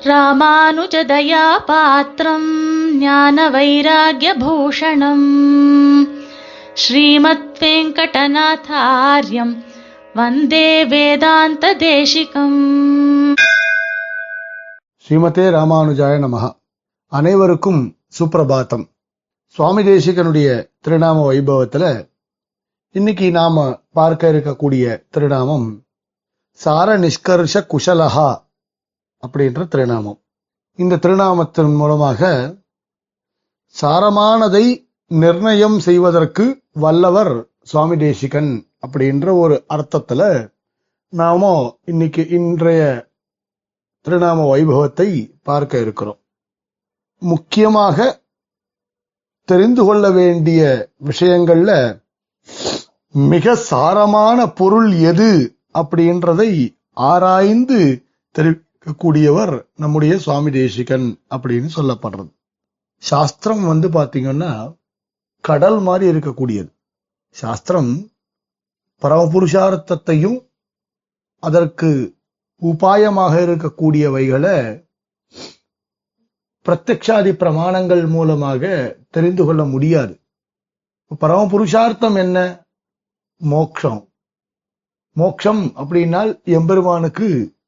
ராமானுஜதயா பாத்திரம் ஞான வைராகியபூஷணம் ஸ்ரீமத் வெங்கடநாதாரியம் வந்தே வேதாந்த தேசிகம் ஸ்ரீமதே ராமானுஜாய நமஹ அனைவருக்கும் சுப்பிரபாத்தம் சுவாமி தேசிகனுடைய திருநாம வைபவத்துல இன்னைக்கு நாம பார்க்க இருக்கக்கூடிய திருநாமம் சார நிஷ்கர்ஷ குஷலஹா அப்படின்ற திருநாமம். இந்த திருநாமத்தின் மூலமாக சாரமானதை நிர்ணயம் செய்வதற்கு வல்லவர் சுவாமி தேசிகன் அப்படின்ற ஒரு அர்த்தத்துல நாம இன்னைக்கு இன்றைய திருநாம வைபவத்தை பார்க்க இருக்கிறோம். முக்கியமாக தெரிந்து கொள்ள வேண்டிய விஷயங்கள்ல மிக சாரமான பொருள் எது அப்படின்றதை ஆராய்ந்து தெரி கூடியவர் நம்முடைய சுவாமி தேசிகன் அப்படின்னு சொல்லப்படுறது. சாஸ்திரம் வந்து பார்த்தீங்கன்னா கடல் மாதிரி இருக்கக்கூடியது. சாஸ்திரம் பரமபுருஷார்த்தத்தையும் அதற்கு உபாயமாக இருக்கக்கூடியவைகளை பிரத்யக்ஷாதி பிரமாணங்கள் மூலமாக தெரிந்து கொள்ள முடியாது. பரம புருஷார்த்தம் என்ன? மோக்ஷம். மோக்ஷம் அப்படின்னால் எம்பெருமானுக்கு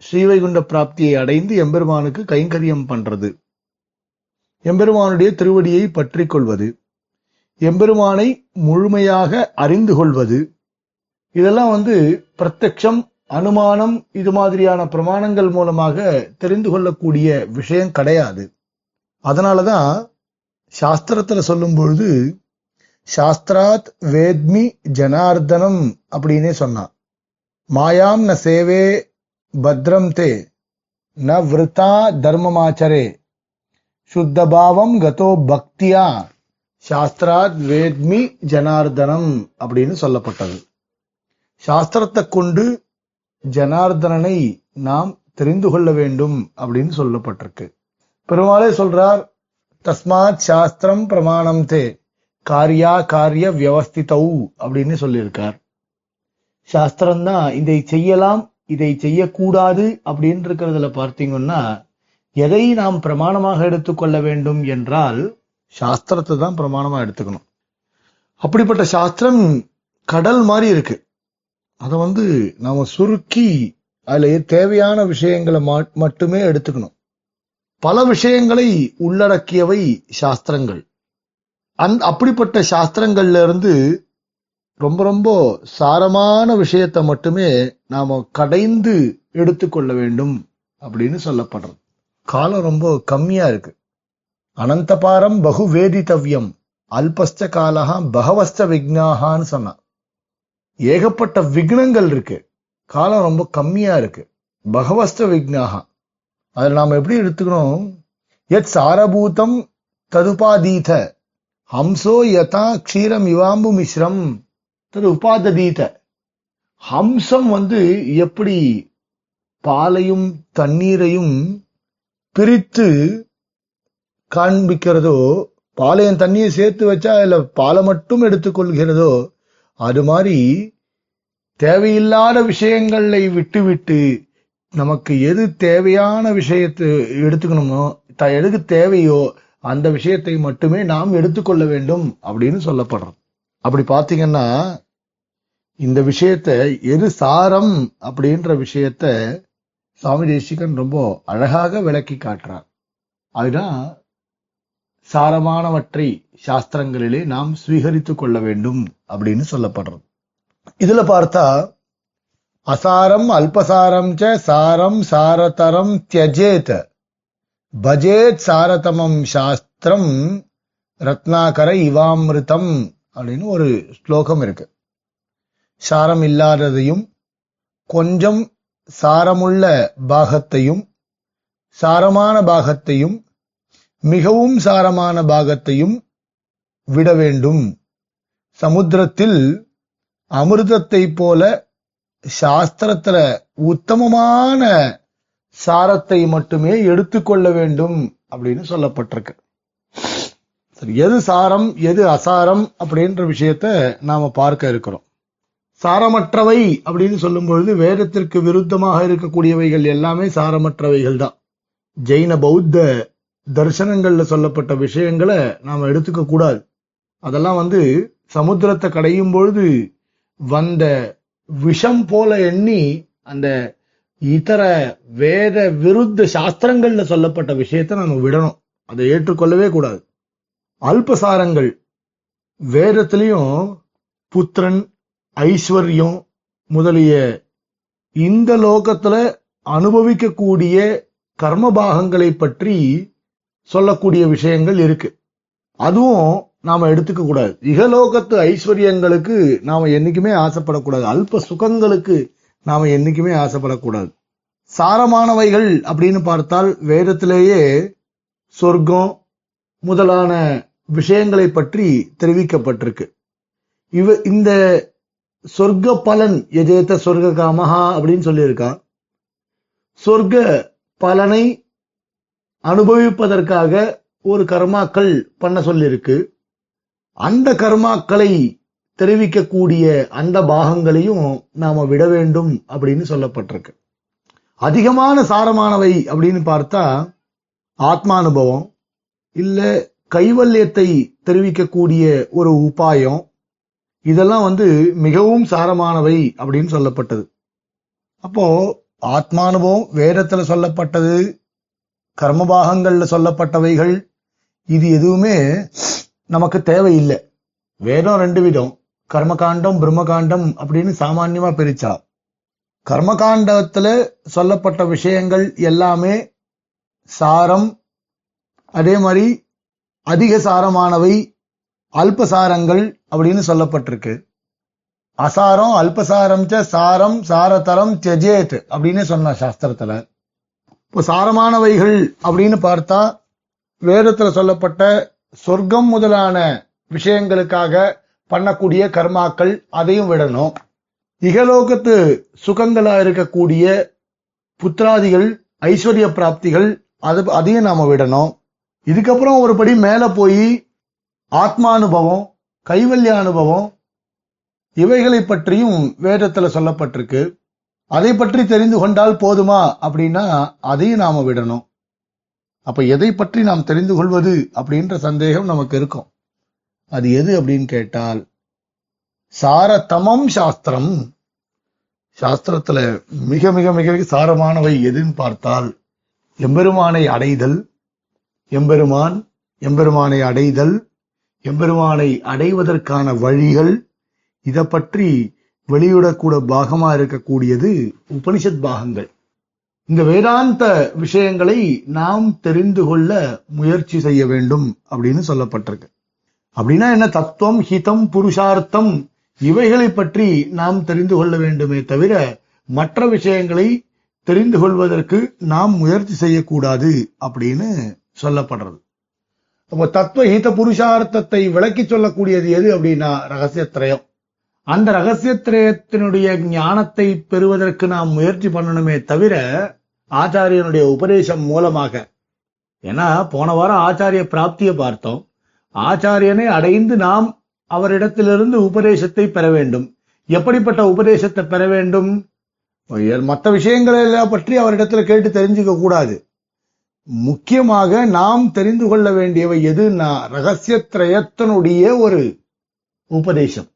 ஸ்ரீவைகுண்ட பிராப்தியை அடைந்து எம்பெருமானுக்கு கைங்கரியம் பண்றது. எம்பெருமானுடைய திருவடியை பற்றி கொள்வது. எம்பெருமானை முழுமையாக அறிந்து கொள்வது. இதெல்லாம் வந்து பிரத்யட்சம் அனுமானம் இது மாதிரியான பிரமாணங்கள் மூலமாக தெரிந்து கொள்ளக்கூடிய விஷயம் கிடையாது. அதனாலதான் சாஸ்திரத்துல சொல்லும் பொழுது சாஸ்திராத் வேத்மி ஜனார்தனம் அப்படின்னே சொன்னான். மாயாம் ந சேவே பத்ரம் தே ந விரதா தர்மமாச்சரே சுத்தபாவம் கதோ பக்தியா சாஸ்திராத் வேத்மி ஜனார்தனம் அப்படின்னு சொல்லப்பட்டது. சாஸ்திரத்தை கொண்டு ஜனார்தனனை நாம் தெரிந்து கொள்ள வேண்டும் அப்படின்னு சொல்லப்பட்டிருக்கு. பெருமாளே சொல்றார் தஸ்மாத் சாஸ்திரம் பிரமாணம் தே। காரியா காரிய வியவஸ்திதௌ அப்படின்னு சொல்லியிருக்கார். சாஸ்திரம் தான் இதை செய்யலாம் இதை செய்யக்கூடாது அப்படின்னு இருக்கிறதுல பார்த்தீங்கன்னா எதை நாம் பிரமாணமாக எடுத்துக்கொள்ள வேண்டும் என்றால் சாஸ்திரத்தை தான் பிரமாணமாக எடுத்துக்கணும். அப்படிப்பட்ட சாஸ்திரம் கடல் மாதிரி இருக்கு. அதை வந்து நாம சுருக்கி அதில் தேவையான விஷயங்களை மட்டுமே எடுத்துக்கணும். பல விஷயங்களை உள்ளடக்கியவை சாஸ்திரங்கள். அந் அப்படிப்பட்ட சாஸ்திரங்கள்ல இருந்து ரொம்ப ரொம்ப சாரமான விஷயத்தை மட்டுமே நாம கடைந்து எடுத்துக்கொள்ள வேண்டும் அப்படின்னு சொல்லப்படுறது. காலம் ரொம்ப கம்மியா இருக்கு. அனந்தபாரம் பகு வேதித்தவ்யம் அல்பஸ்த காலகா பகவஸ்த விக்னாகான்னு சொன்னான். ஏகப்பட்ட விக்னங்கள் இருக்கு. காலம் ரொம்ப கம்மியா இருக்கு. பகவஸ்த விக்னாகா அதில் நாம் எப்படி எடுத்துக்கணும்? எத் சாரபூதம் ததுபாதீத ஹம்சோ யதா க்ஷீரம் இவாம்பு மிஸ்ரம். தது உபாததீத. ஹம்சம் வந்து எப்படி பாலையும் தண்ணீரையும் பிரித்து காண்பிக்கிறதோ பாலையும் தண்ணியை சேர்த்து வச்சா இல்ல பாலை மட்டும் எடுத்துக்கொள்கிறதோ அது மாதிரி தேவையில்லாத விஷயங்களை விட்டுவிட்டு நமக்கு எது தேவையான விஷயத்தை எடுத்துக்கணுமோ எதுக்கு தேவையோ அந்த விஷயத்தை மட்டுமே நாம் எடுத்துக்கொள்ள வேண்டும் அப்படின்னு சொல்லப்படுறோம் அப்படி பாத்தீங்கன்னா இந்த விஷயத்த எது சாரம் அப்படின்ற விஷயத்த சுவாமி தேசிகன் ரொம்ப அழகாக விளக்கி காட்டுறார். அதுதான் சாரமானவற்றை சாஸ்திரங்களிலே நாம் ஸ்வீகரித்துக் கொள்ள வேண்டும் அப்படின்னு சொல்லப்படுறது. இதுல பார்த்தா அசாரம் அல்பசாரம் ச சாரம் சாரதரம் தியஜேத். பஜேத் சாரதமம் சாஸ்திரம் ரத்னாகர இவாமிருதம் அப்படின்னு ஒரு ஸ்லோகம் இருக்கு. சாரம் இல்லாததையும் கொஞ்சம் சாரமுள்ள பாகத்தையும் சாரமான பாகத்தையும் மிகவும் சாரமான பாகத்தையும் விட வேண்டும். சமுத்திரத்தில் அமிர்தத்தை போல சாஸ்திரத்துல உத்தமமான சாரத்தை மட்டுமே எடுத்துக்கொள்ள வேண்டும் அப்படின்னு சொல்லப்பட்டிருக்கு. சரி எது சாரம் எது அசாரம் அப்படின்ற விஷயத்த நாம பார்க்க இருக்கிறோம். சாரமற்றவை அப்படின்னு சொல்லும் பொழுது வேதத்திற்கு விருத்தமாக இருக்கக்கூடியவைகள் எல்லாமே சாரமற்றவைகள் தான். ஜெயின பௌத்த தர்சனங்கள்ல சொல்லப்பட்ட விஷயங்களை நாம எடுத்துக்க கூடாது. அதெல்லாம் வந்து சமுத்திரத்தை கடையும் பொழுது வந்த விஷம் போல எண்ணி அந்த இதர வேத விருத்த சாஸ்திரங்கள்ல சொல்லப்பட்ட விஷயத்தை நம்ம விடணும். அதை ஏற்றுக்கொள்ளவே கூடாது. அல்பசாரங்கள். வேதத்திலையும் புத்திரன் ஐஸ்வர்யம் முதலிய இந்த லோகத்துல அனுபவிக்கக்கூடிய கர்மபாகங்களை பற்றி சொல்லக்கூடிய விஷயங்கள் இருக்கு. அதுவும் நாம எடுத்துக்க கூடாது. இகலோகத்து ஐஸ்வர்யங்களுக்கு நாம என்னைக்குமே ஆசைப்படக்கூடாது. அல்ப சுகங்களுக்கு நாம என்னைக்குமே ஆசைப்படக்கூடாது. சாரமானவைகள் அப்படின்னு பார்த்தால் வேதத்திலேயே சொர்க்கம் முதலான விஷயங்களை பற்றி தெரிவிக்கப்பட்டிருக்கு. இவ இந்த சொர்க்க பலன் எஜேத்த சொர்க்க காமஹா அப்படின்னு சொல்லியிருக்கான் சொர்க்க பலனை அனுபவிப்பதற்காக ஒரு கர்மாக்கள் பண்ண சொல்லியிருக்கு. அந்த கர்மாக்களை தெரிவிக்கக்கூடிய அந்த பாகங்களையும் நாம விட வேண்டும் அப்படின்னு சொல்லப்பட்டிருக்கு. அதிகமான சாரமானவை அப்படின்னு பார்த்தா ஆத்மானுபவம் இல்ல கைவல்யத்தை தெரிவிக்கக்கூடிய ஒரு உபாயம் இதெல்லாம் வந்து மிகவும் சாரமானவை அப்படின்னு சொல்லப்பட்டது. அப்போ ஆத்மானுபவம் வேதத்துல சொல்லப்பட்டது கர்மபாகங்கள்ல சொல்லப்பட்டவைகள் இது எதுவுமே நமக்கு தேவையில்லை. வேதம் ரெண்டு விதம். கர்மகாண்டம் பிரம்மகாண்டம் அப்படின்னு சாமான்யமா பிரிச்சா கர்மகாண்டத்துல சொல்லப்பட்ட விஷயங்கள் எல்லாமே சாரம் அதே மாதிரி அதிக சாரமானவை அல்பசாரங்கள் அப்படின்னு சொல்லப்பட்டிருக்கு. அசாரம் அல்பசாரம் ச சாரம் சாரதரம் செஜேத் அப்படின்னு சொன்ன சாஸ்திரத்துல. இப்போ சாரமானவைகள் அப்படின்னு பார்த்தா வேதத்துல சொல்லப்பட்ட சொர்க்கம் முதலான விஷயங்களுக்காக பண்ணக்கூடிய கர்மாக்கள் அதையும் விடணும். இகலோகத்து சுகங்களா இருக்கக்கூடிய புத்திராதிகள் ஐஸ்வர்ய பிராப்திகள் அது அதையும் நாம விடணும். இதுக்கப்புறம் ஒரு படி மேலே போய் ஆத்மானுபவம் கைவல்ய அனுபவம் இவைகளை பற்றியும் வேதத்தில் சொல்லப்பட்டிருக்கு. அதை பற்றி தெரிந்து கொண்டால் போதுமா அப்படின்னா அதையும் நாம விடணும். அப்ப எதை பற்றி நாம் தெரிந்து கொள்வது அப்படின்ற சந்தேகம் நமக்கு இருக்கும். அது எது அப்படின்னு கேட்டால் சாரதமம் சாஸ்திரம். சாஸ்திரத்துல மிக மிக மிக சாரமானவை எதுன்னு பார்த்தால் எம்பெருமானை அடைதல் எம்பெருமான் எம்பெருமானை அடைதல் எம்பெருமானை அடைவதற்கான வழிகள் இதை பற்றி வெளியிடக்கூட பாகமா இருக்கக்கூடியது உபனிஷத் பாகங்கள். இந்த வேதாந்த விஷயங்களை நாம் தெரிந்து கொள்ள முயற்சி செய்ய வேண்டும் அப்படின்னு சொல்லப்பட்டிருக்கு. அப்படின்னா என்ன? தத்துவம் ஹிதம் புருஷார்த்தம் இவைகளை பற்றி நாம் தெரிந்து கொள்ள வேண்டுமே தவிர மற்ற விஷயங்களை தெரிந்து கொள்வதற்கு நாம் முயற்சி செய்யக்கூடாது அப்படின்னு சொல்லப்படுறது. அப்போ தத்துவ ஹித புருஷார்த்தத்தை விளக்கி சொல்லக்கூடியது எது அப்படின்னா ரகசியத்திரயம் அந்த ரகசியத்திரயத்தினுடைய ஞானத்தை பெறுவதற்கு நாம் முயற்சி பண்ணணுமே தவிர ஆச்சாரியனுடைய உபதேசம் மூலமாக. ஏன்னா போன வாரம் ஆச்சாரிய பிராப்தியை பார்த்தோம். ஆச்சாரியனை அடைந்து நாம் அவரிடத்திலிருந்து உபதேசத்தை பெற வேண்டும். எப்படிப்பட்ட உபதேசத்தை பெற வேண்டும்? மற்ற விஷயங்களை எல்லாம் பற்றி அவரிடத்துல கேட்டு தெரிஞ்சுக்க கூடாது. முக்கியமாக நாம் தெரிந்து கொள்ள வேண்டியவை எதுன்னா ரகசியத்திரயத்தினுடைய ஒரு உபதேசம்.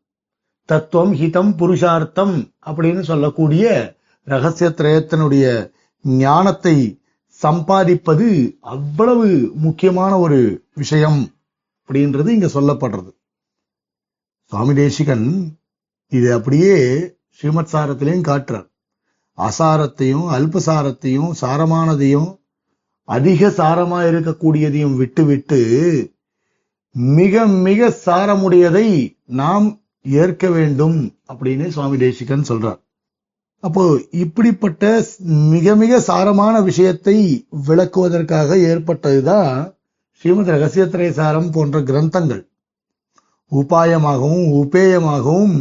தத்துவம் ஹிதம் புருஷார்த்தம் அப்படின்னு சொல்லக்கூடிய ரகசிய ரகசியத்திரயத்தினுடைய ஞானத்தை சம்பாதிப்பது அவ்வளவு முக்கியமான ஒரு விஷயம் அப்படின்றது இங்க சொல்லப்படுறது. சுவாமி தேசிகன் இது அப்படியே ஸ்ரீமத் சாரத்திலையும் காட்டுறார். அசாரத்தையும் அல்பசாரத்தையும் சாரமானதையும் அதிக சாரமா இருக்கக்கூடியதையும் விட்டுவிட்டு மிக மிக சாரமுடையதை நாம் ஏற்க வேண்டும் அப்படின்னு சுவாமி தேசிகன் சொல்றார். அப்போ இப்படிப்பட்ட மிக மிக சாரமான விஷயத்தை விளக்குவதற்காக ஏற்பட்டதுதான் ஸ்ரீமத் ரகசியத்திரை சாரம் போன்ற கிரந்தங்கள். உபாயமாகவும் உபேயமாகவும்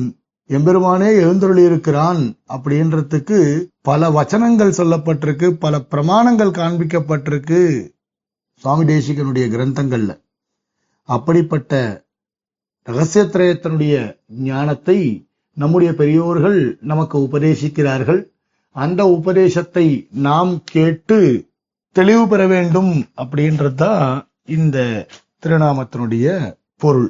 எம்பெருமானே எழுந்தருளி இருக்கிறான் அப்படின்றதுக்கு பல வச்சனங்கள் சொல்லப்பட்டிருக்கு பல பிரமாணங்கள் காண்பிக்கப்பட்டிருக்கு சுவாமி தேசிகனுடைய கிரந்தங்கள்ல. அப்படிப்பட்ட ரகசியத்திரயத்தினுடைய ஞானத்தை நம்முடைய பெரியோர்கள் நமக்கு உபதேசிக்கிறார்கள். அந்த உபதேசத்தை நாம் கேட்டு தெளிவு பெற வேண்டும் அப்படின்றது தான் இந்த திருநாமத்தினுடைய பொருள்.